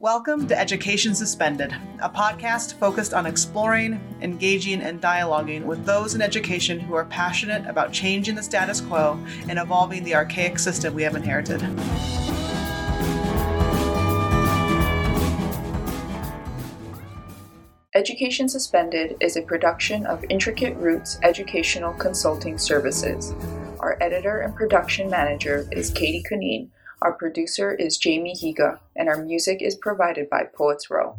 Welcome to Education Suspended, a podcast focused on exploring, engaging, and dialoguing with those in education who are passionate about changing the status quo and evolving the archaic system we have inherited. Education Suspended is a production of Intricate Roots Educational Consulting Services. Our editor and production manager is Katie Kunine. Our producer is Jamie Higa, and our music is provided by Poets Row.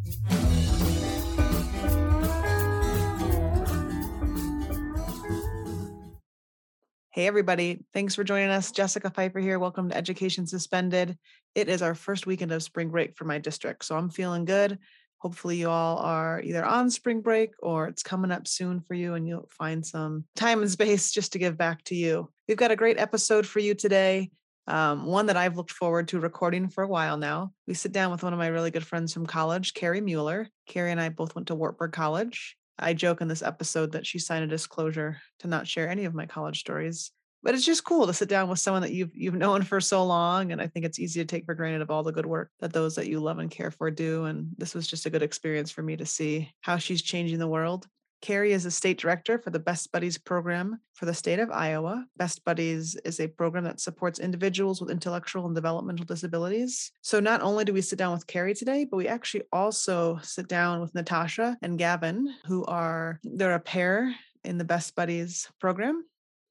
Hey, everybody. Thanks for joining us. Jessica Pfeiffer here. Welcome to Education Suspended. It is our first weekend of spring break for my district, so I'm feeling good. Hopefully, you all are either on spring break or it's coming up soon for you, and you'll find some time and space just to give back to you. We've got a great episode for you today um, one that I've looked forward to recording for a while now. We sit down with one of my really good friends from college, Carrie Mueller. Carrie and I both went to Wartburg College. I joke in this episode that she signed a disclosure to not share any of my college stories. But it's just cool to sit down with someone that you've you've known for so long, and I think it's easy to take for granted of all the good work that those that you love and care for do. And this was just a good experience for me to see how she's changing the world. Carrie is a state director for the Best Buddies program for the state of Iowa. Best Buddies is a program that supports individuals with intellectual and developmental disabilities. So not only do we sit down with Carrie today, but we actually also sit down with Natasha and Gavin, who are they're a pair in the Best Buddies program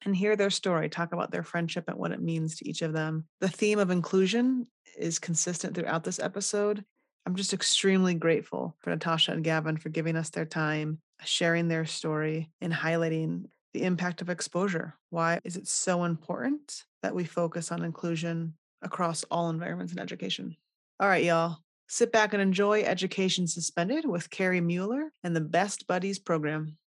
and hear their story, talk about their friendship and what it means to each of them. The theme of inclusion is consistent throughout this episode. I'm just extremely grateful for Natasha and Gavin for giving us their time sharing their story and highlighting the impact of exposure. Why is it so important that we focus on inclusion across all environments in education? All right, y'all. Sit back and enjoy Education Suspended with Carrie Mueller and the Best Buddies program.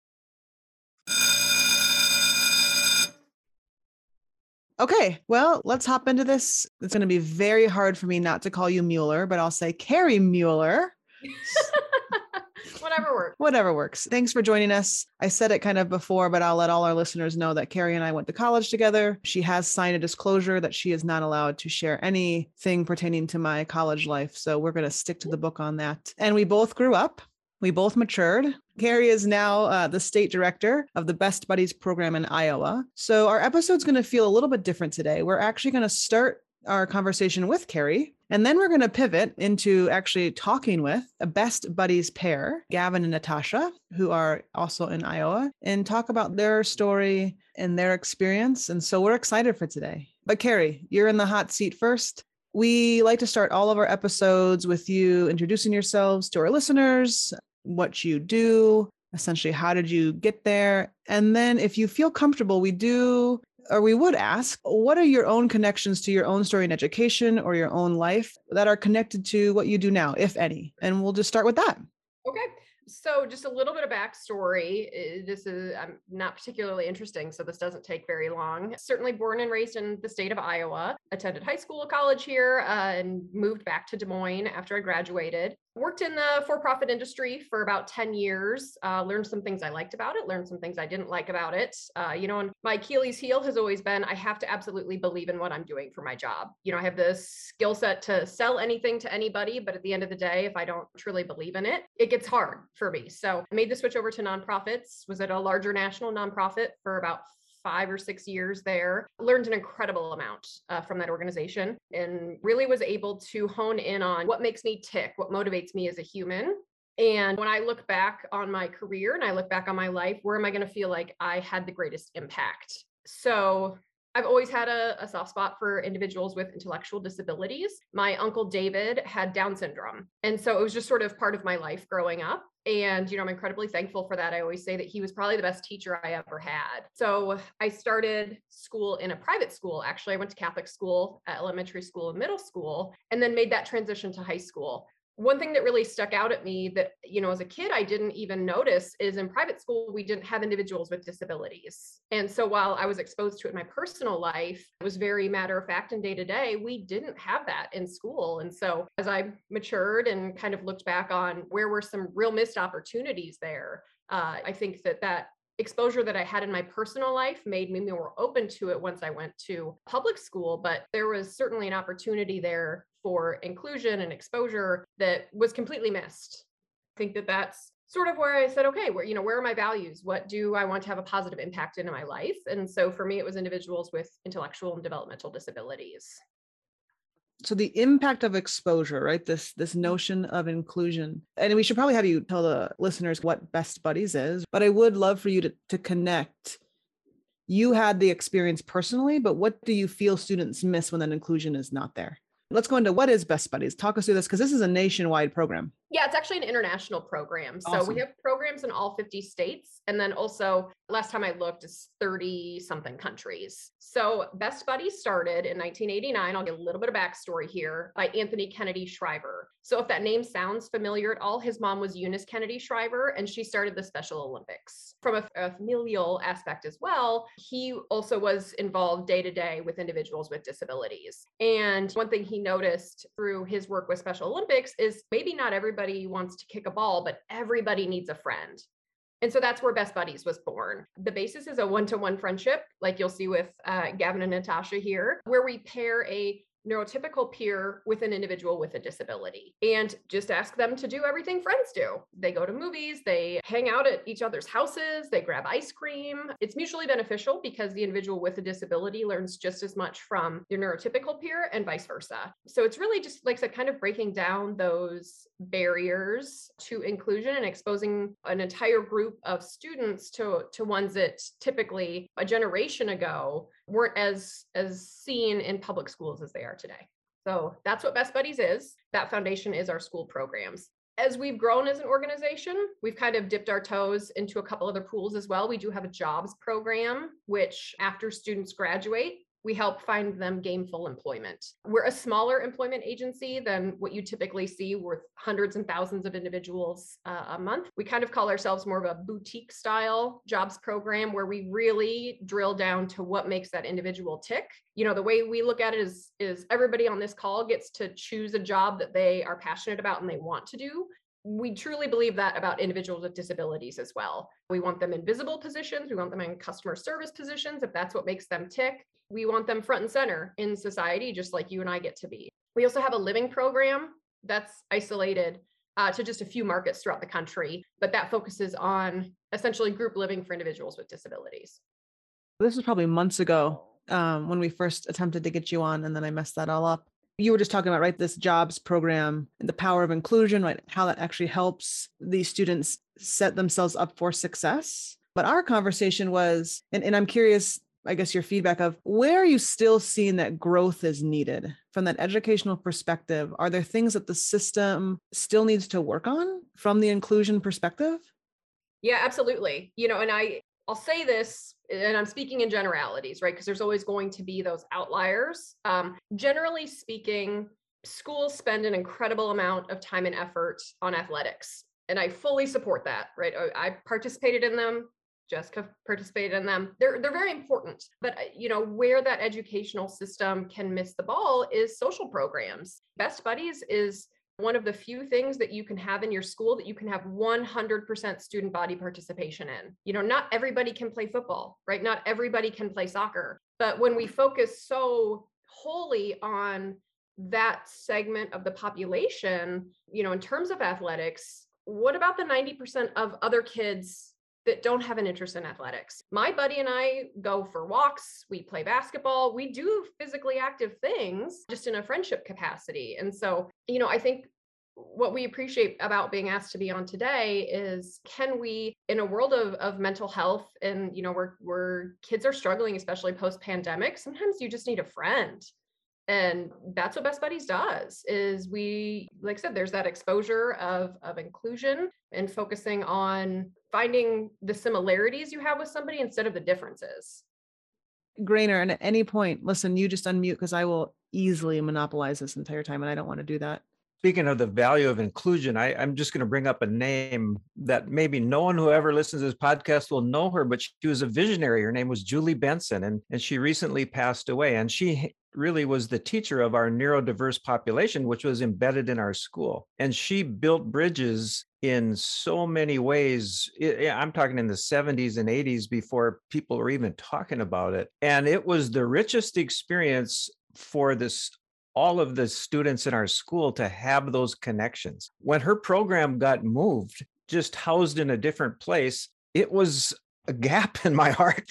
Okay, well, let's hop into this. It's going to be very hard for me not to call you Mueller, but I'll say Carrie Mueller. whatever works. Whatever works. Thanks for joining us. I said it kind of before, but I'll let all our listeners know that Carrie and I went to college together. She has signed a disclosure that she is not allowed to share anything pertaining to my college life. So we're going to stick to the book on that. And we both grew up. We both matured. Carrie is now uh, the state director of the Best Buddies program in Iowa. So our episode's going to feel a little bit different today. We're actually going to start our conversation with Carrie. And then we're going to pivot into actually talking with a best buddies pair, Gavin and Natasha, who are also in Iowa, and talk about their story and their experience. And so we're excited for today. But Carrie, you're in the hot seat first. We like to start all of our episodes with you introducing yourselves to our listeners, what you do, essentially, how did you get there? And then if you feel comfortable, we do or we would ask, what are your own connections to your own story in education or your own life that are connected to what you do now, if any? And we'll just start with that. Okay. So, just a little bit of backstory. Eh, this is um, not particularly interesting, so this doesn't take very long. Certainly born and raised in the state of Iowa, attended high school, college here, uh, and moved back to Des Moines after I graduated. Worked in the for profit industry for about 10 years, uh, learned some things I liked about it, learned some things I didn't like about it. Uh, you know, and my Achilles heel has always been I have to absolutely believe in what I'm doing for my job. You know, I have the skill set to sell anything to anybody, but at the end of the day, if I don't truly believe in it, it gets hard for me. So I made the switch over to nonprofits, was at a larger national nonprofit for about five or six years there, learned an incredible amount uh, from that organization and really was able to hone in on what makes me tick, what motivates me as a human. And when I look back on my career and I look back on my life, where am I going to feel like I had the greatest impact? So I've always had a, a, soft spot for individuals with intellectual disabilities. My uncle David had Down syndrome. And so it was just sort of part of my life growing up. And, you know, I'm incredibly thankful for that. I always say that he was probably the best teacher I ever had. So I started school in a private school. Actually, I went to Catholic school, elementary school, and middle school, and then made that transition to high school one thing that really stuck out at me that you know as a kid i didn't even notice is in private school we didn't have individuals with disabilities. And so while i was exposed to it in my personal life it was very matter of fact and day to day we didn't have that in school. And so as i matured and kind of looked back on where were some real missed opportunities there uh, i think that that exposure that I had in my personal life made me more open to it once I went to public school, but there was certainly an opportunity there for inclusion and exposure that was completely missed. I think that that's sort of where I said, okay, where, you know, where are my values? What do I want to have a positive impact in my life? And so for me, it was individuals with intellectual and developmental disabilities so the impact of exposure right? This this mm-hmm. notion of inclusion. And we should probably have you tell the listeners what best buddies is but i would love for you to, to connect. You had the experience personally but what do you feel students miss when that inclusion is not there? Let's go into what is best buddies? Talk us through this because this is a nationwide program yeah, it's actually an international program. So awesome. we have programs in all 50 states. And then also, last time I looked, it's 30 something countries. So Best Buddies started in 1989. I'll give a little bit of backstory here by Anthony Kennedy Shriver. So if that name sounds familiar at all, his mom was Eunice Kennedy Shriver, and she started the Special Olympics. From a, a familial aspect as well, he also was involved day to day with individuals with disabilities. And one thing he noticed through his work with Special Olympics is maybe not everybody everybody wants to kick a ball, but everybody needs a friend. And so that's where Best Buddies was born. The basis is a one to one friendship, like you'll see with uh, Gavin and Natasha here, where we pair a neurotypical peer with an individual with a disability and just ask them to do everything friends do. They go to movies, they hang out at each other's houses, they grab ice cream. It's mutually beneficial because the individual with a disability learns just as much from your neurotypical peer and vice versa. So it's really just like I said, kind of breaking down those barriers to inclusion and exposing an entire group of students to, to ones that typically a generation ago weren't as as seen in public schools as they are today. So that's what Best Buddies is. That foundation is our school programs. As we've grown as an organization, we've kind of dipped our toes into a couple other pools as well. We do have a jobs program, which after students graduate, we help find them gainful employment. We're a smaller employment agency than what you typically see with hundreds and thousands of individuals uh, a month. We kind of call ourselves more of a boutique style jobs program where we really drill down to what makes that individual tick. You know, the way we look at it is is everybody on this call gets to choose a job that they are passionate about and they want to do we truly believe that about individuals with disabilities as well. We want them in visible positions. We want them in customer service positions if that's what makes them tick. We want them front and center in society, just like you and I get to be. We also have a living program that's isolated uh, to just a few markets throughout the country, but that focuses on essentially group living for individuals with disabilities. This was probably months ago um, when we first attempted to get you on, and then I messed that all up you were just talking about right this jobs program and the power of inclusion right how that actually helps these students set themselves up for success. But our conversation was and, and i'm curious i guess your feedback of where are you still seeing that growth is needed? From that educational perspective are there things that the system still needs to work on from the inclusion perspective? Yeah absolutely. You know and i I'll say this, and I'm speaking in generalities, right? Because there's always going to be those outliers. Um, generally speaking, schools spend an incredible amount of time and effort on athletics. And I fully support that, right? I participated in them. Jessica participated in them. They're they're very important. But uh, you know, where that educational system can miss the ball is social programs. Best Buddies is one of the few things that you can have in your school that you can have 100% student body participation in. You know, not everybody can play football, right? Not everybody can play soccer. But when we focus so wholly on that segment of the population, you know, in terms of athletics, what about the 90% of other kids that don't have an interest in athletics. My buddy and I go for walks, we play basketball, we do physically active things just in a friendship capacity. And so, you know, I think what we appreciate about being asked to be on today is can we in a world of, of mental health and you know where where kids are struggling especially post pandemic sometimes you just need a friend. And that's what best buddies does is we like i said there's that exposure of of inclusion and focusing on finding the similarities you have with somebody instead of the differences. Grainer and at any point listen you just unmute because i will easily monopolize this entire time and i don't want to do that speaking of the value of inclusion, I, am just going to bring up a name that maybe no one who ever listens to this podcast will know her, but she was a visionary. Her name was Julie Benson, and, and she recently passed away. And she really was the teacher of our neurodiverse population, which was embedded in our school. And she built bridges in so many ways. I'm talking in the 70s and 80s before people were even talking about it. And it was the richest experience for this all of the students in our school to have those connections. When her program got moved, just housed in a different place, it was a gap in my heart.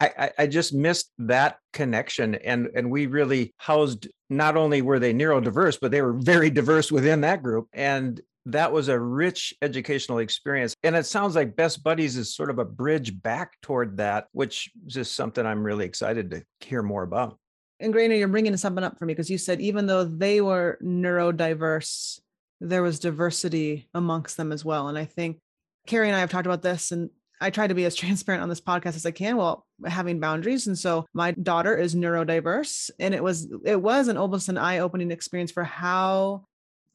I, I, just missed that connection. And, and we really housed not only were they neurodiverse, but they were very diverse within that group. And that was a rich educational experience. And it sounds like Best Buddies is sort of a bridge back toward that, which is just something I'm really excited to hear more about. And Grainer, you're bringing something up for me because you said even though they were neurodiverse, there was diversity amongst them as well. And I think Carrie and I have talked about this, and I try to be as transparent on this podcast as I can while having boundaries. And so my daughter is neurodiverse, and it was it was an almost an eye opening experience for how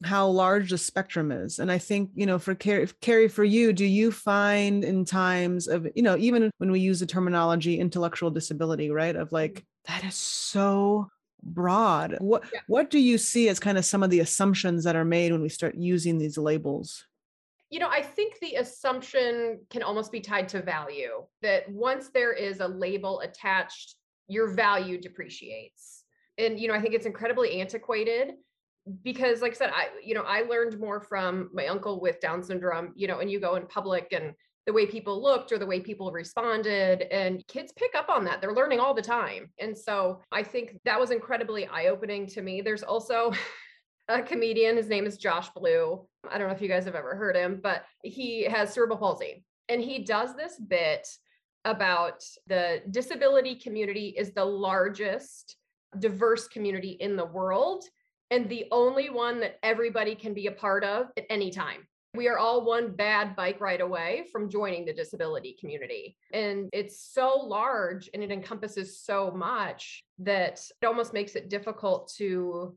how large the spectrum is. And I think, you know, for Carrie, Carrie, for you, do you find in times of, you know, even when we use the terminology intellectual disability, right? Of like. That is so broad. What yeah. what do you see as kind of some of the assumptions that are made when we start using these labels? You know, I think the assumption can almost be tied to value that once there is a label attached, your value depreciates. And, you know, I think it's incredibly antiquated because like I said, I, you know, I learned more from my uncle with Down syndrome, you know, and you go in public and the way people looked or the way people responded and kids pick up on that. They're learning all the time. And so I think that was incredibly eye-opening to me. There's also a comedian, his name is Josh Blue. I don't know if you guys have ever heard him, but he has cerebral palsy and he does this bit about the disability community is the largest diverse community in the world and the only one that everybody can be a part of at any time. We are all one bad bike ride away from joining the disability community. And it's so large and it encompasses so much that it almost makes it difficult to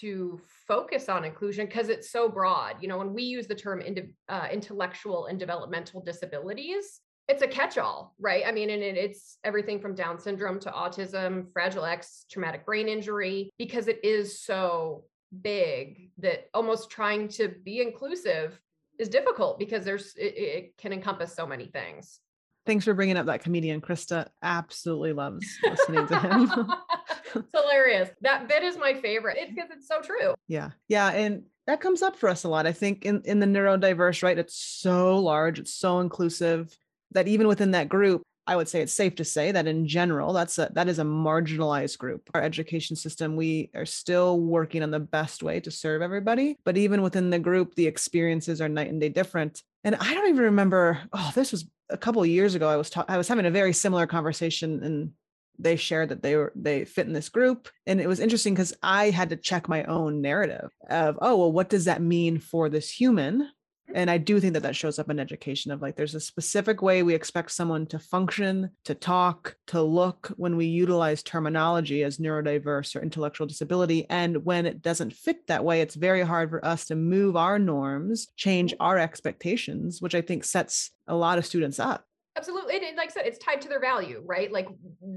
to focus on inclusion because it's so broad. You know, when we use the term uh, intellectual and developmental disabilities, it's a catch-all, right? I mean, and it, it's everything from Down syndrome to autism, Fragile X, traumatic brain injury, because it is so big that almost trying to be inclusive is difficult because there's it, it can encompass so many things. Thanks for bringing up that comedian. Krista absolutely loves listening to him. it's hilarious. That bit is my favorite It's because it's so true. Yeah. Yeah. And that comes up for us a lot. I think in, in the neurodiverse, right? It's so large, it's so inclusive that even within that group, I would say it's safe to say that in general, that's a that is a marginalized group. Our education system, we are still working on the best way to serve everybody. But even within the group, the experiences are night and day different. And I don't even remember, oh, this was a couple of years ago. I was ta- I was having a very similar conversation and they shared that they were they fit in this group and it was interesting because i had to check my own narrative of oh well what does that mean for this human and i do think that that shows up in education of like there's a specific way we expect someone to function to talk to look when we utilize terminology as neurodiverse or intellectual disability. And when it doesn't fit that way it's very hard for us to move our norms change our expectations which i think sets a lot of students up. Absolutely and like i said it's tied to their value right? Like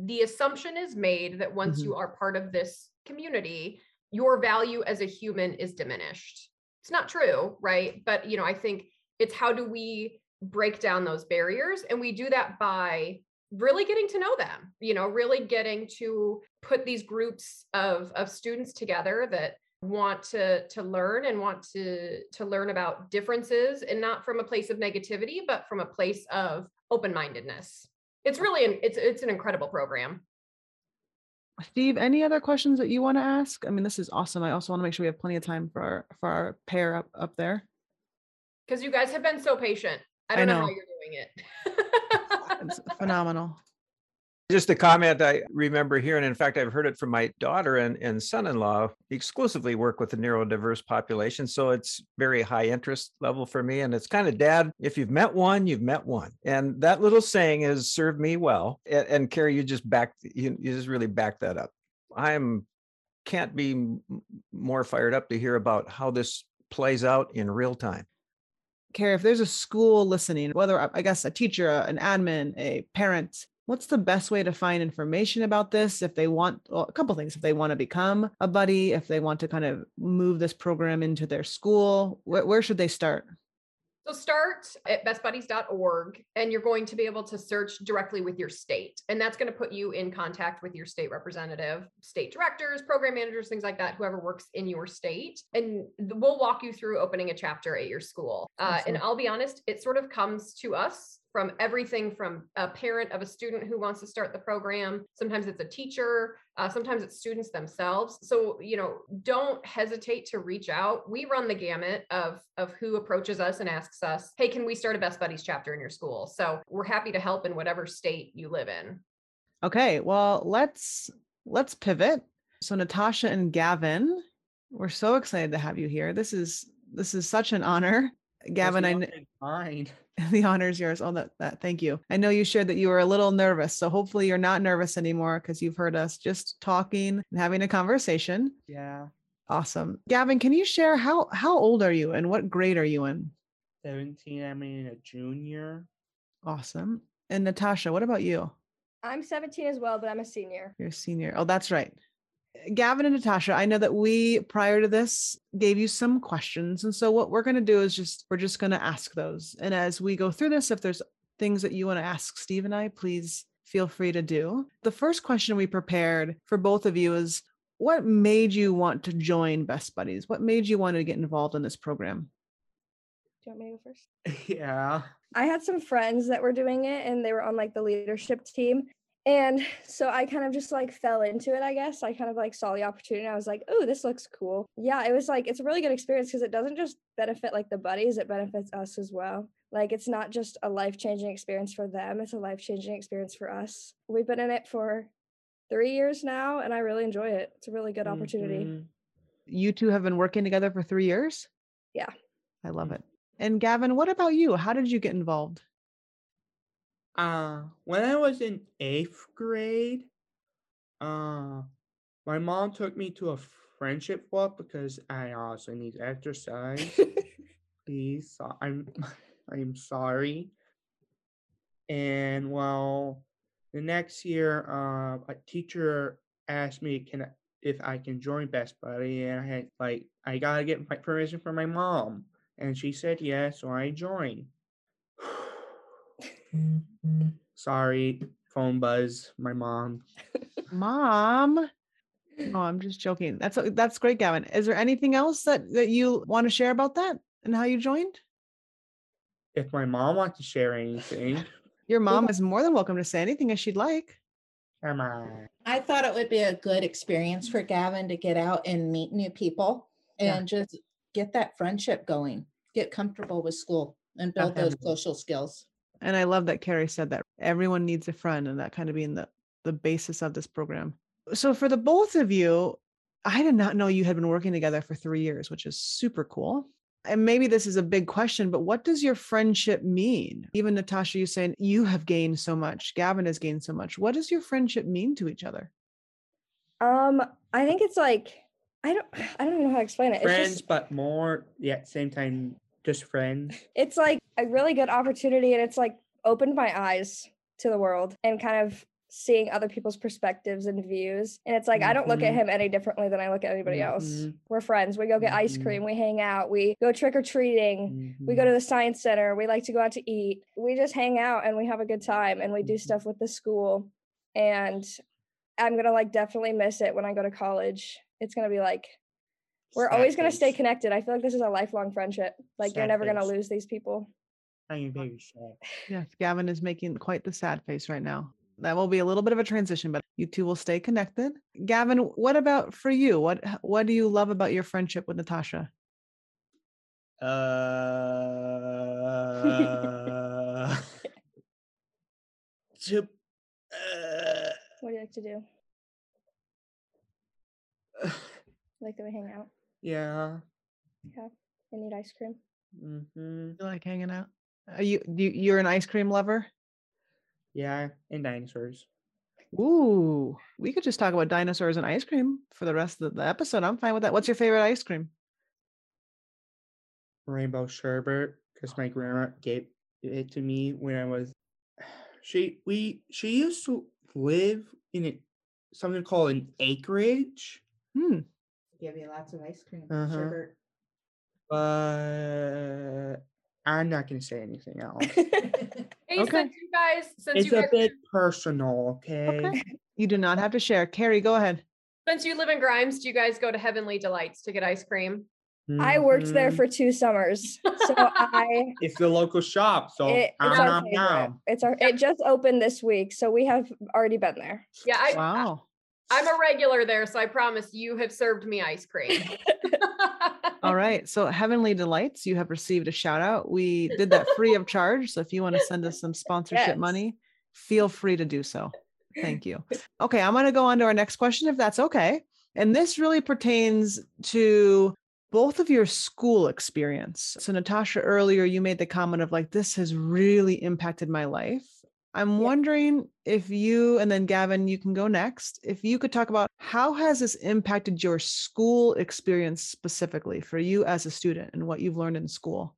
the assumption is made that once mm-hmm. you are part of this community your value as a human is diminished it's not true, right? But you know, I think it's how do we break down those barriers and we do that by really getting to know them you know really getting to put these groups of of students together that want to to learn and want to to learn about differences and not from a place of negativity but from a place of open-mindedness it's really an it's it's an incredible program Steve, any other questions that you want to ask? I mean, this is awesome. I also want to make sure we have plenty of time for our for our pair up up there. Because you guys have been so patient. I don't I know. know how you're doing it. it's phenomenal. Just a comment I remember hearing. In fact, I've heard it from my daughter and, and son in law, exclusively work with the neurodiverse population. So it's very high interest level for me. And it's kind of, Dad, if you've met one, you've met one. And that little saying has served me well. And, and Carrie, you just backed, you, you just really backed that up. I'm can't be more fired up to hear about how this plays out in real time. Carrie, if there's a school listening, whether I guess a teacher, an admin, a parent, what's the best way to find information about this if they want well, a couple things if they want to become a buddy if they want to kind of move this program into their school where, where should they start So start at bestbuddies.org and you're going to be able to search directly with your state. And that's going to put you in contact with your state representative, state directors, program managers, things like that, whoever works in your state. And we'll walk you through opening a chapter at your school. Uh, and I'll be honest, it sort of comes to us from everything from a parent of a student who wants to start the program. Sometimes it's a teacher, uh, sometimes it's students themselves. So, you know, don't hesitate to reach out. We run the gamut of, of who approaches us and asks us, hey, can we start a Best Buddies chapter in your school? So we're happy to help in whatever state you live in. Okay, well, let's let's pivot. So Natasha and Gavin, we're so excited to have you here. This is this is such an honor. Gavin, I kn- fine. the honor is yours. Oh, that, that thank you. I know you shared that you were a little nervous, so hopefully you're not nervous anymore because you've heard us just talking and having a conversation. Yeah. Awesome, Gavin. Can you share how how old are you and what grade are you in? 17, I'm in a junior. Awesome. And Natasha, what about you? I'm 17 as well, but I'm a senior. You're a senior. Oh, that's right. Gavin and Natasha, I know that we prior to this gave you some questions. And so what we're going to do is just we're just going to ask those. And as we go through this, if there's things that you want to ask Steve and I, please feel free to do. The first question we prepared for both of you is what made you want to join Best Buddies? What made you want to get involved in this program? Do you want me to go first? yeah. I had some friends that were doing it and they were on like the leadership team. And so I kind of just like fell into it, I guess. I kind of like saw the opportunity. I was like, oh, this looks cool. Yeah, it was like, it's a really good experience because it doesn't just benefit like the buddies, it benefits us as well. Like, it's not just a life changing experience for them, it's a life changing experience for us. We've been in it for three years now, and I really enjoy it. It's a really good opportunity. Mhm. You two have been working together for three years? Yeah. I love it. And Gavin, what about you? How did you get involved? Uh, when I was in eighth grade, uh, my mom took me to a friendship walk because I also need exercise. Please, so- I'm I'm sorry. And well, the next year, uh, a teacher asked me can I, if I can join Best Buddy, and I had like I gotta get my permission from my mom, and she said yes, so I joined. Mm-hmm. Sorry, phone buzz. My mom. Mom. Oh, I'm just joking. That's that's great, Gavin. Is there anything else that that you want to share about that and how you joined? If my mom wants to share anything, Your mom is more than welcome to say anything as she'd like. come on. I thought it would be a good experience for Gavin to get out and meet new people Yeah. and just get that friendship going, get comfortable with school and build those social skills. And I love that Carrie said that everyone needs a friend and that kind of being the the basis of this program. So for the both of you, I did not know you had been working together for 3 years, which is super cool. And maybe this is a big question, but what does your friendship mean? Even Natasha, you saying you have gained so much, Gavin has gained so much. What does your friendship mean to each other? Um, I think it's like I don't I don't know how to explain it. It's Friends, just but more, yeah, same time, just friends. it's like a really good opportunity and it's like opened my eyes to the world and kind of seeing other people's perspectives and views. And it's like I don't look at Mhm. him any differently than I look at anybody else. Mhm. We're friends. We go get ice Mhm. cream, we hang out, we go trick or treating. We go Mhm. to the science center. We like to go out to eat. We just hang out and we have a good time and we do stuff with the school. And I'm going to like definitely miss it when I go to college. It's going to be like we're Sad always going to stay connected. I feel like this is a lifelong friendship. Like you're Sad never going to lose these people. I'm very sad. Yes, Gavin is making quite the sad face right now. That will be a little bit of a transition, but you two will stay connected. Gavin, what about for you? What what do you love about your friendship with Natasha? Uh, to, uh, What do you like to do? Like that we hang out yeah. and need ice cream. hmm You like hanging out? Are you, you you're an ice cream lover? Yeah, and dinosaurs. Ooh, we could just talk about dinosaurs and ice cream for the rest of the episode. I'm fine with that. What's your favorite ice cream? Rainbow sherbet, because my grandma gave it to me when I was. She we she used to live in a, something called an acreage, Hmm. Give you lots of ice cream. Uh-huh. sherbet. but I'm not gonna say anything else. Hey, Okay. since you guys, since it's you a guys, bit personal, okay? Okay. You do not have to share. Carrie, go ahead. since you live in Grimes, do you guys go to Heavenly Delights to get ice cream? I worked there for two summers, so I It's the local shop, so it, it's um, our um, favorite. um. It's our it just opened this week, so we have already been there. Yeah, I, Wow. I'm a regular there, so I promise you have served me ice cream. All right. So Heavenly Delights, you have received a shout out. We did that free of charge. So if you want to send us some sponsorship Yes. money, feel free to do so. Thank you. Okay. I'm going to go on to our next question, if that's okay. And this really pertains to both of your school experience. So, Natasha, earlier you made the comment of like, this has really impacted my life. I'm Yeah. wondering if you, and then Gavin, you can go next. If you could talk about how has this impacted your school experience specifically for you as a student and what you've learned in school?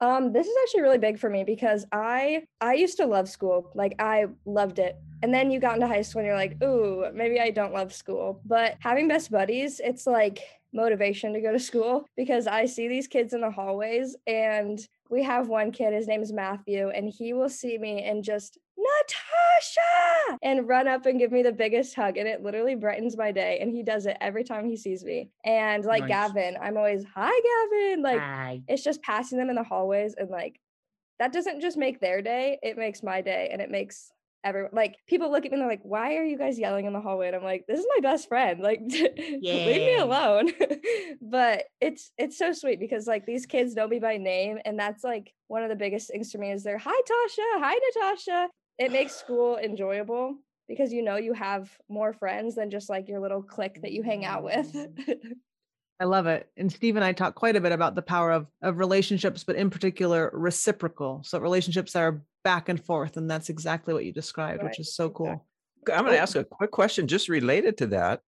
Um, this is actually really big for me because I I used to love school. Like I loved it. And then you got into high school and you're like, ooh, maybe I don't love school. But having best buddies, it's like motivation to go to school because I see these kids in the hallways and we have one kid, his name is Matthew, and he will see me and just Natasha and run up and give me the biggest hug. And it literally brightens my day. And he does it every time he sees me. And like Nice. Gavin, I'm always, hi Gavin. Like Hi. it's just passing them in the hallways and like that doesn't just make their day it makes my day and it makes everyone like people look at me and they're like why are you guys yelling in the hallway? And i'm like this is my best friend like leave me alone. But it's it's so sweet because like these kids know me by name and that's like one of the biggest things for me is they're hi tasha. Hi natasha. It makes school enjoyable because you know you have more friends than just like your little clique that you hang out with. Mm-hmm. I love it. And Steve and I talk quite a bit about the power of, of relationships, but in particular, reciprocal. So relationships that are back and forth. And that's exactly what you described, Right, which is so cool. I'm going to ask a quick question just related to that.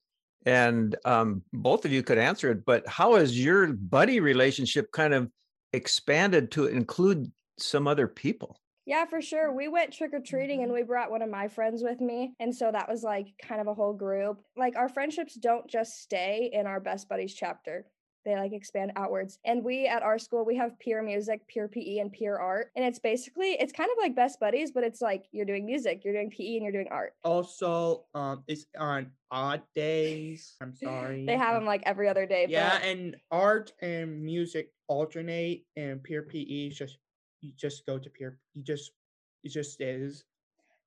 And um, both of you could answer it, but how has your buddy relationship kind of expanded to include some other people? Yeah, for sure. We went trick or treating and we brought one of my friends with me. And so that was like kind of a whole group. Like our friendships don't just stay in our best buddies chapter. They like expand outwards. And we at our school, we have peer music, peer PE, and peer art. And it's basically, it's kind of like best buddies, but it's like you're doing music, you're doing PE, and you're doing art. Also, um, it's on odd days. I'm sorry. They have them like every other day. Yeah, but and art and music alternate, and peer PE just you just go to peer. You just it just is.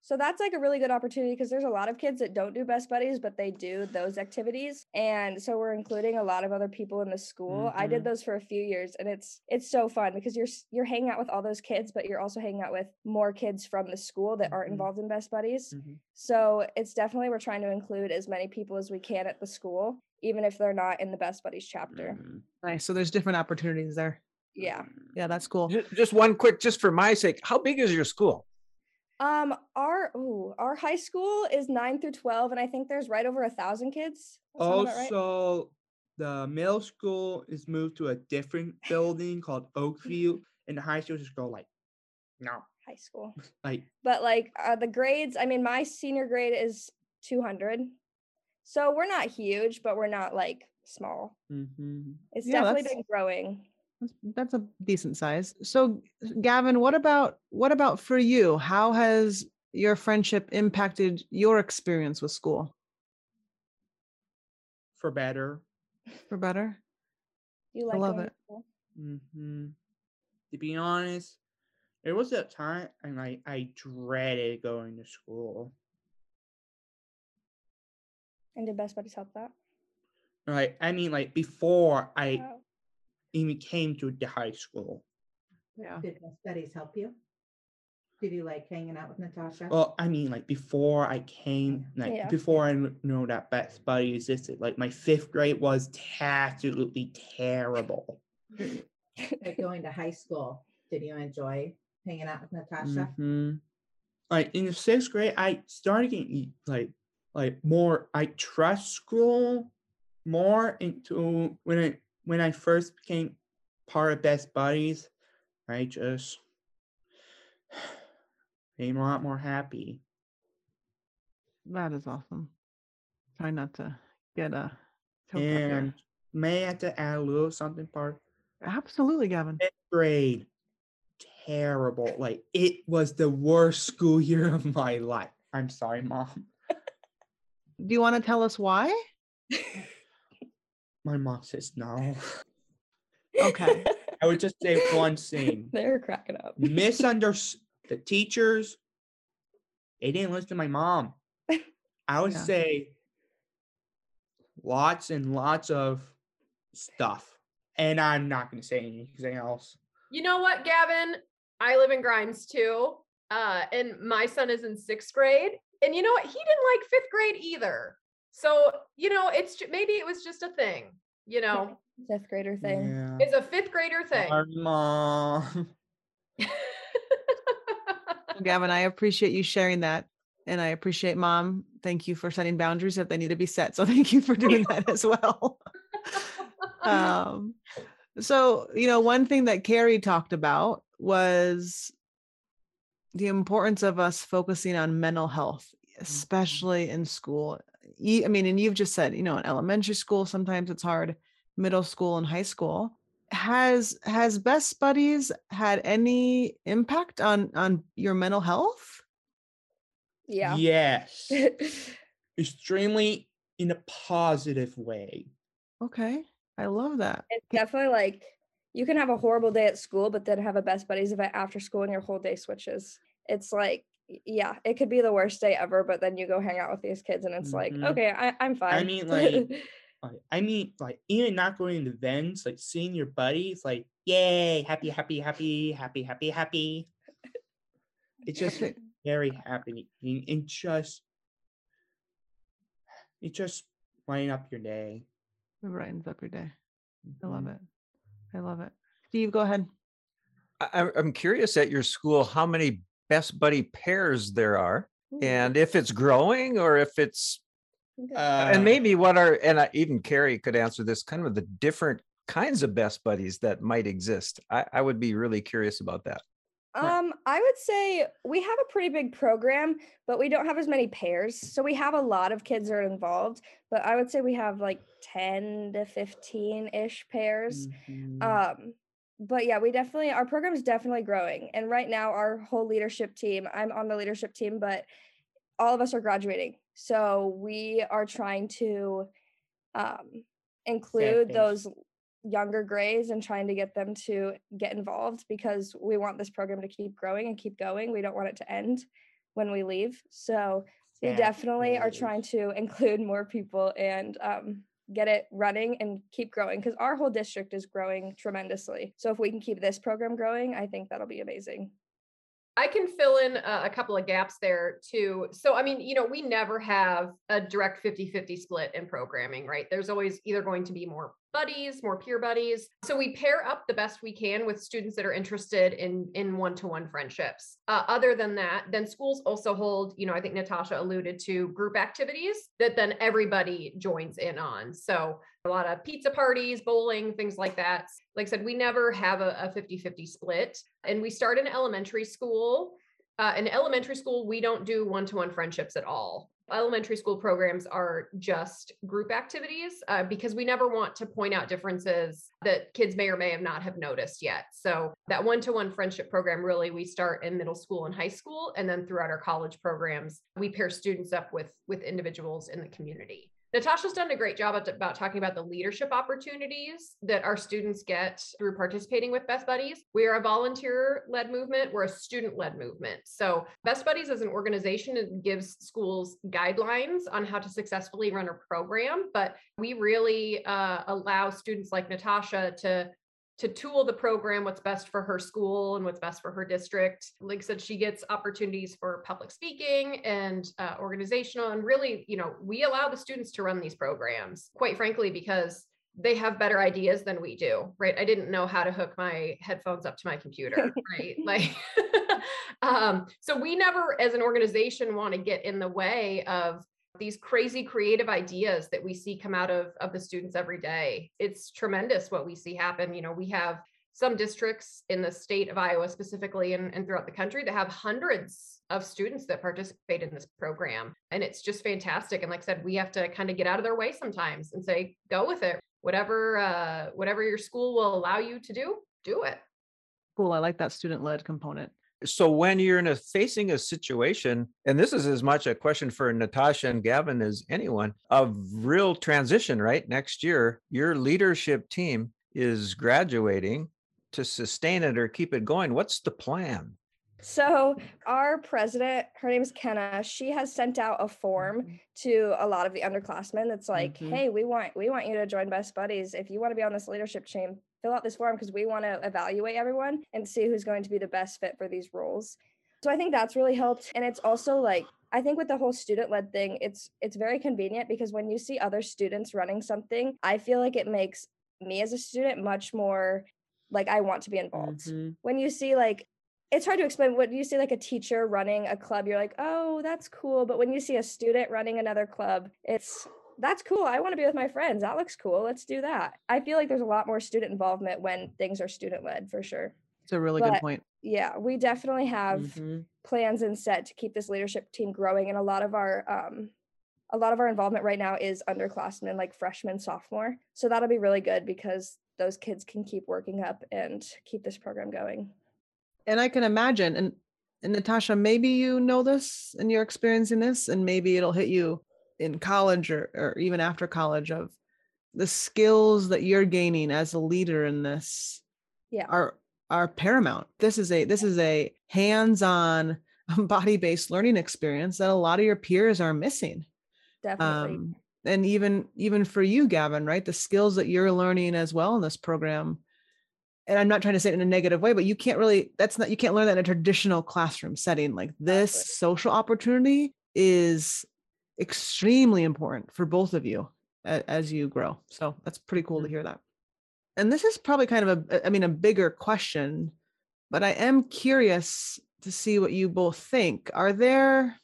So that's like a really good opportunity because there's a lot of kids that don't do best buddies, but they do those activities. And so we're including a lot of other people in the school. I did Mhm. those for a few years and it's it's so fun because you're you're hanging out with all those kids, but you're also hanging out with more kids from the school that aren't Mhm. involved in best buddies. Mhm. So it's definitely we're trying to include as many people as we can at the school, even if they're not in the best buddies chapter. Mm, Nice. So there's different opportunities there. Yeah. Yeah, that's cool. Just one quick, just for my sake, how big is your school? Um, our ooh, our high school is nine through twelve, and I think there's right over a thousand kids. Sound about right? Also, the middle school is moved to a different building called Oakview, and the high school just go like, no, high school. like but like uh, the grades i mean my senior grade is 200 so we're not huge but we're not like small mhm. it's Yeah, definitely been growing That's, that's a decent size. So Gavin, what about what about for you? How has your friendship impacted your experience with school for better. for better? you like I love it. school? hmm To be honest, there was a time and I I dreaded going to school. and did best buddies help that right I mean, like before I Wow. Even came to the high school. Yeah. Did best studies help you? Did you like hanging out with Natasha? Well, I mean, like before I came, like Yeah. before I know that Best Buddy existed, like my fifth grade was absolutely terrible. Like going to high school, did you enjoy hanging out with Natasha? Mhm. Like in the sixth grade, I started getting like like more. I trust school more into when I when I first became part of Best Buddies. I just became a lot more happy. That is awesome. Try not to get uh up here. And may I have to add a little something part Absolutely, Gavin. fifth grade. terrible. Like it was the worst school year of my life. I'm sorry, mom. Do you want to tell us why? My mom says no. Okay. I would just say one thing. They're cracking up. Misunderstood the teachers. They didn't listen to my mom. I would Yeah. say lots and lots of stuff. And I'm not going to say anything else. You know what, Gavin? I live in Grimes too. Uh, and my son is in sixth grade. And you know what? He didn't like fifth grade either. So, you know, it's maybe it was just a thing, you know, Fifth grader thing. Yeah. it's a fifth grader thing. Sorry, mom. Gavin, I appreciate you sharing that. And I appreciate mom. Thank you for setting boundaries if they need to be set. So thank you for doing that as well. um, so, you know, one thing that Carrie talked about was the importance of us focusing on mental health, especially in school. Ye- I mean, and you've just said, you know, in elementary school, sometimes it's hard, middle school and high school. Has has Best Buddies had any impact on on your mental health? Yeah. Yes. Extremely in a positive way. Okay. I love that. it's definitely like you can have a horrible day at school, but then have a best buddies event after school and your whole day switches. It's like, y- yeah, it could be the worst day ever, but then you go hang out with these kids and it's like, Mhm. okay, I, I'm fine. I mean, like, Like, I mean, like even not going to events, like seeing your buddies, like, yay, happy, happy, happy, happy, happy, happy. It's just very happy and just it just lighting up your day. It brightens up your day. I love it. I love it. Steve, go ahead. I, I'm- I'm curious at your school how many best buddy pairs there are, and if it's growing or if it's Uh, and maybe what are and I, even Carrie could answer this kind of the different kinds of best buddies that might exist. I, I would be really curious about that. Um, I would say we have a pretty big program, but we don't have as many pairs. So we have a lot of kids that are involved, but I would say we have like 10 to 15 ish pairs. mhm. Um, but yeah, we definitely our program is definitely growing. And right now our whole leadership team, I'm on the leadership team, but all of us are graduating. So we are trying to um include those younger grays and trying to get them to get involved because we want this program to keep growing and keep going. We don't want it to end when we leave. So we definitely are trying to include more people and um, get it running and keep growing because our whole district is growing tremendously. So if we can keep this program growing, I think that'll be amazing. I can fill in a, couple of gaps there too. So, I mean, you know, we never have a direct 50 50 split in programming, right? There's always either going to be more buddies, more peer buddies. So, we pair up the best we can with students that are interested in in one to one friendships. Uh, other than that, then schools also hold, you know, I think Natasha alluded to group activities that then everybody joins in on. So, a lot of pizza parties, bowling, things like that. Like I said, we never have a, a 50 50 split. And we start in elementary school. Uh, in elementary school, we don't do one to one friendships at all. Elementary school programs are just group activities uh, because we never want to point out differences that kids may or may have not have noticed yet. So that one to one friendship program really we start in middle school and high school, and then throughout our college programs, we pair students up with with individuals in the community. Natasha's done a great job about talking about the leadership opportunities that our students get through participating with Best Buddies. We are a volunteer led movement, we're a student led movement. So, Best Buddies as an organization gives schools guidelines on how to successfully run a program, but we really uh, allow students like Natasha to to tool the program what's best for her school and what's best for her district. Like I said she gets opportunities for public speaking and uh, organizational and really you know we allow the students to run these programs quite frankly because they have better ideas than we do right? I didn't know how to hook my headphones up to my computer right? Like um so we never as an organization want to get in the way of these crazy creative ideas that we see come out of, of the students every day. It's tremendous what we see happen. You know, we have some districts in the state of Iowa specifically and, and throughout the country that have hundreds of students that participate in this program. And it's just fantastic. And like I said, we have to kind of get out of their way sometimes and say, go with it. Whatever uh, whatever your school will allow you to do, do it. cool. I like that student led component. So when you're in a facing a situation, and this is as much a question for Natasha and Gavin as anyone, of real transition, right? Next year, your leadership team is graduating to sustain it or keep it going. What's the plan? So our president, her name is Kenna. She has sent out a form to a lot of the underclassmen. That's like, Mhm. hey, we want we want you to join Best Buddies. If you want to be on this leadership team, fill out this form because we want to evaluate everyone and see who's going to be the best fit for these roles. So I think that's really helped. And it's also like I think with the whole student led thing, it's it's very convenient because when you see other students running something, I feel like it makes me as a student much more like I want to be involved Mhm. when you see like it's hard to explain when you see like a teacher running a club you're like oh that's cool but when you see a student running another club it's that's cool i want to be with my friends that looks cool let's do that i feel like there's a lot more student involvement when things are student led for sure It's a really good point. yeah we definitely have Mhm. plans in set to keep this leadership team growing and a lot of our um a lot of our involvement right now is underclassmen like freshman sophomore so that'll be really good because those kids can keep working up and keep this program going And I can imagine, and, and Natasha, maybe you know this and you're experiencing this, and maybe it'll hit you in college or, or even after college of the skills that you're gaining as a leader in this Yeah. are are paramount. This is a this is a hands-on body-based learning experience that a lot of your peers are missing. definitely um, and even even for you gavin right the skills that you're learning as well in this program and i'm not trying to say it in a negative way but you can't really that's not you can't learn that in a traditional classroom setting like this social opportunity is extremely important for both of you as you grow. So that's pretty cool to Mhm. hear that. And this is probably kind of a i mean a bigger question but i am curious to see what you both think. Are there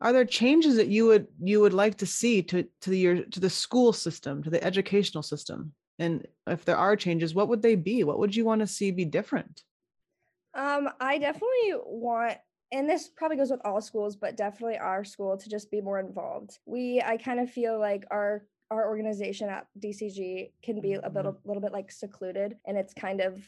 are there changes that you would you would like to see to to the your to the school system to the educational system? And if there are changes what would they be? What would you want to see be different? Um, I definitely want, and this probably goes with all schools, but definitely our school to just be more involved. We, I kind of feel like our our organization at DCG can be a Mhm. little little bit like secluded, and it's kind of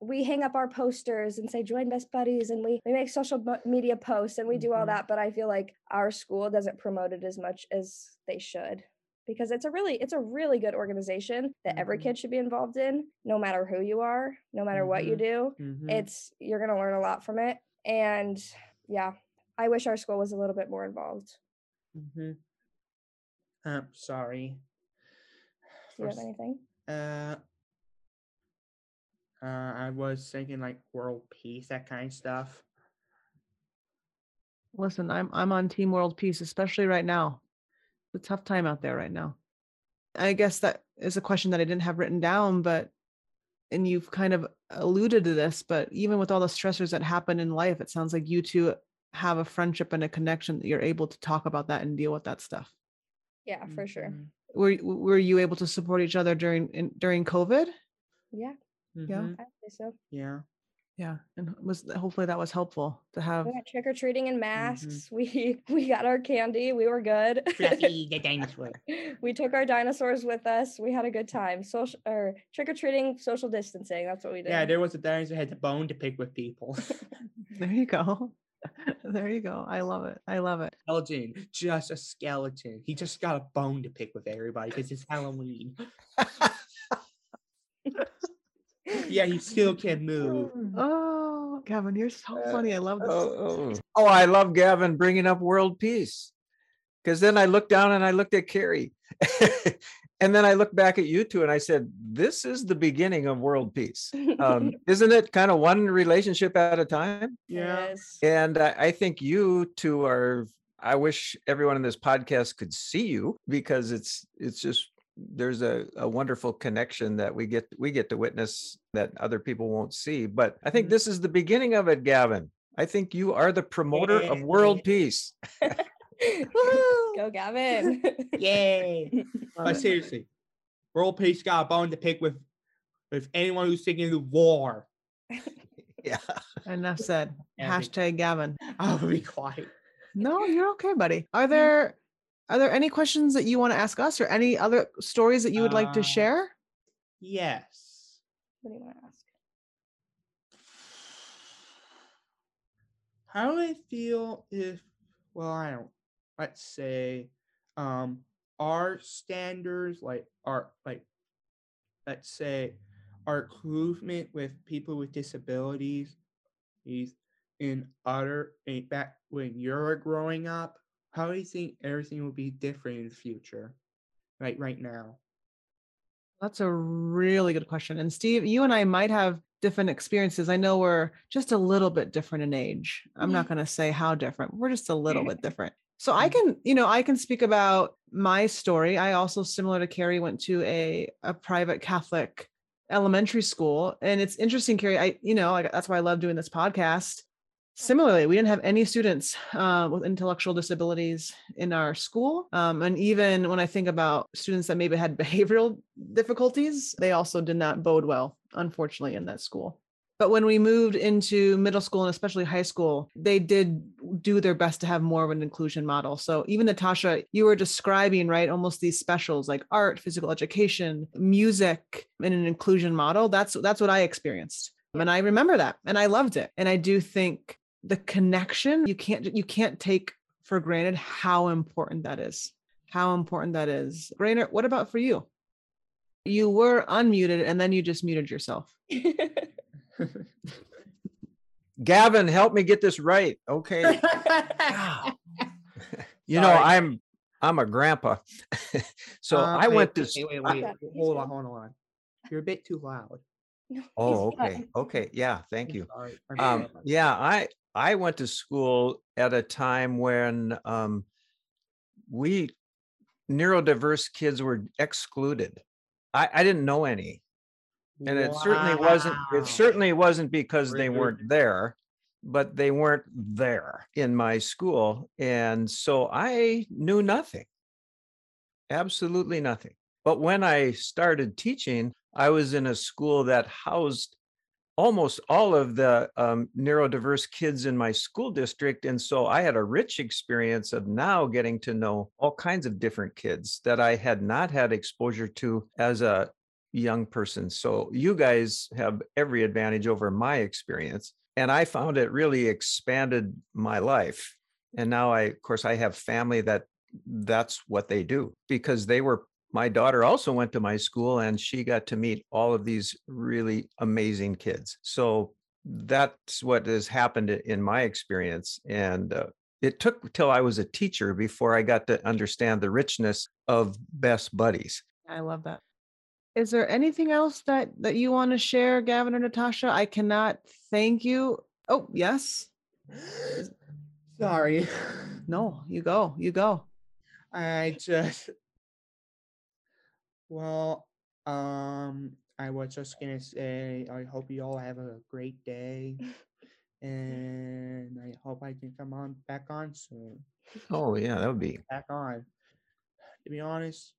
we hang up our posters and say join best buddies and we, we make social media posts and we do all Mhm. that but i feel like our school doesn't promote it as much as they should because it's a really it's a really good organization that every Mhm. kid should be involved in no matter who you are no matter what you do Mhm. it's you're going to learn a lot from it and yeah i wish our school was a little bit more involved Mm-hmm. Um, sorry. do you have anything Uh, uh, I was thinking like world peace, that kind of stuff. listen i'm i'm on team world peace especially right now it's a tough time out there right now i guess that is a question that i didn't have written down but and you've kind of alluded to this but even with all the stressors that happen in life it sounds like you two have a friendship and a connection that you're able to talk about that and deal with that stuff yeah for sure Mhm. were were you able to support each other during in, during covid yeah Yeah. Mhm. i say so Yeah. Yeah and was hopefully that was helpful to have we trick-or-treating Mm-hmm. in masks we we got our candy we were good Fluffy the dinosaur. we took our dinosaurs with us we had a good time social or trick-or-treating social distancing that's what we did Yeah, there was a dinosaur had a bone to pick with people. there you go there you go i love it i love it skeleton, just a skeleton. He just got a bone to pick with everybody because it's Halloween. Yeah, he still can move. oh gavin you're so Uh, funny i love this Oh, oh. oh, I love Gavin bringing up world peace. Because then I looked down and I looked at Carrie. and then I looked back at you two and I said, This is the beginning of world peace. Um, isn't it kind of one relationship at a time? Yes. And I, I think you two are, I wish everyone in this podcast could see you because it's, it's just, there's a, a wonderful connection that we get we get to witness that other people won't see but i think Mhm. this is the beginning of it gavin i think you are the promoter of world peace Go, Gavin. Yay. But seriously, world peace got a bone to pick with with anyone who's thinking of war. yeah enough said Yeah, hashtag gavin I'll be quiet. no you're okay buddy are there are there any questions that you want to ask us or any other stories that you would like to Uh, share Yes. what do you want to ask? how do I feel if well i don't let's say um our standards like our like let's say our inclusion with people with disabilities is in other in back when you're growing up how do you think everything will be different in the future like right now That's a really good question. And Steve, you and I might have different experiences. I know we're just a little bit different in age. I'm not mm-hmm. going to say how different. We're just a little bit different. So I mm-hmm. can, you know, I can speak about my story. I also, similar to Carrie, went to a a private Catholic elementary school, and it's interesting, Carrie. I, you know, like that's why I love doing this podcast. Similarly, we didn't have any students uh, with intellectual disabilities in our school. Um, and even when I think about students that maybe had behavioral difficulties, they also did not bode well, unfortunately, in that school. But when we moved into middle school and especially high school, they did do their best to have more of an inclusion model. So even Natasha, you were describing, right, almost these specials like art, physical education, music in an inclusion model. That's that's what I experienced. And I remember that and I loved it. And I do think the connection, you can't you can't take for granted how important that is. How important that is. Rainer, what about for you? You were unmuted and then you just muted yourself. Gavin, help me get this right. Okay. you know, I'm I'm a grandpa. so Um, I wait, went to wait, wait, wait, he's hold on, hold on. You're a bit too loud. Oh, okay. Okay. Yeah, thank you. Um, yeah, I I went to school at a time when um, we neurodiverse kids were excluded. I, I didn't know any, and it certainly wasn't. It certainly wasn't because they weren't there, but they weren't there in my school, and so I knew nothing, absolutely nothing. But when I started teaching, I was in a school that housed almost all of the um, neurodiverse kids in my school district. And so I had a rich experience of now getting to know all kinds of different kids that I had not had exposure to as a young person. So you guys have every advantage over my experience. And I found it really expanded my life. And now I, of course, I have family that that's what they do because they were my daughter also went to my school and she got to meet all of these really amazing kids. So that's what has happened in my experience. And uh, it took till I was a teacher before I got to understand the richness of best buddies. I love that. Is there anything else that that you want to share, Gavin or Natasha? I cannot thank you. Oh, yes. Sorry. No, you go. You go. I just well, um, I was just gonna say I hope you all have a great day, and I hope I can come on back on soon. Oh, yeah, that would be. Back on. To be honest,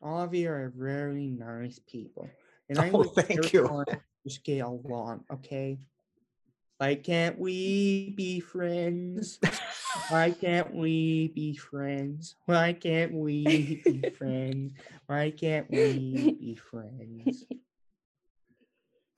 all of you are very nice people, and I Oh, wish thank you. just get along. Okay. Why can't we be friends? Why can't we be friends? Why can't we be friends? Why can't we be friends?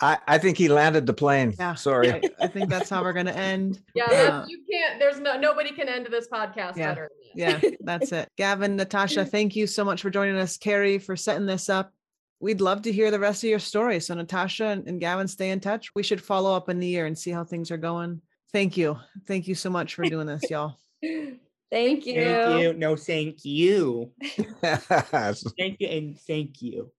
I, I think he landed the plane. Yeah. Sorry. I, I think that's how we're gonna end. Yeah, Uh, you can't. There's no nobody can end this podcast Yeah, better. Than yeah, that's it. Gavin, Natasha, thank you so much for joining us. Carrie for setting this up. We'd love to hear the rest of your story. So Natasha and, and Gavin, stay in touch. We should follow up in the year and see how things are going. Thank you. Thank you so much for doing this, y'all. Thank you. Thank you. No, thank you. Thank you and thank you.